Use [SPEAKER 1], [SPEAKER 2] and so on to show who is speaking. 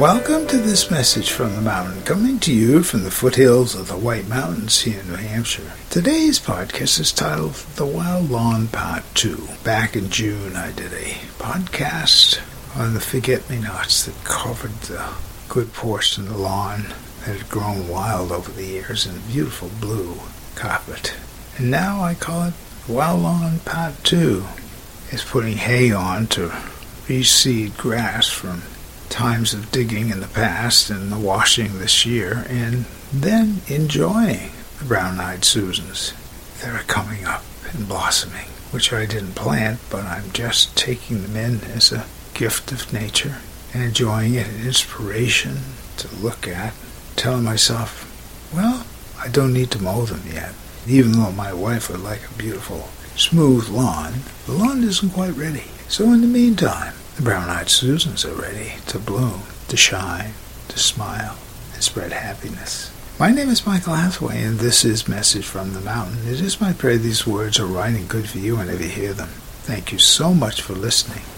[SPEAKER 1] Welcome to this message from the mountain, coming to you from the foothills of the White Mountains here in New Hampshire. Today's podcast is titled The Wild Lawn Part 2. Back in June, I did a podcast on the forget-me-nots that covered the good portion of the lawn that had grown wild over the years in a beautiful blue carpet. And now I call it Wild Lawn Part 2. It's putting hay on to reseed grass from times of digging in the past and the washing this year, and then enjoying the brown-eyed Susans that are coming up and blossoming, which I didn't plant, but I'm just taking them in as a gift of nature and enjoying it, an inspiration to look at, telling myself, well, I don't need to mow them yet. Even though my wife would like a beautiful, smooth lawn, the lawn isn't quite ready. So in the meantime, the brown-eyed Susans are ready to bloom, to shine, to smile, and spread happiness. My name is Michael Hathaway, and this is Message from the Mountain. It is my prayer these words are right and good for you whenever you hear them. Thank you so much for listening.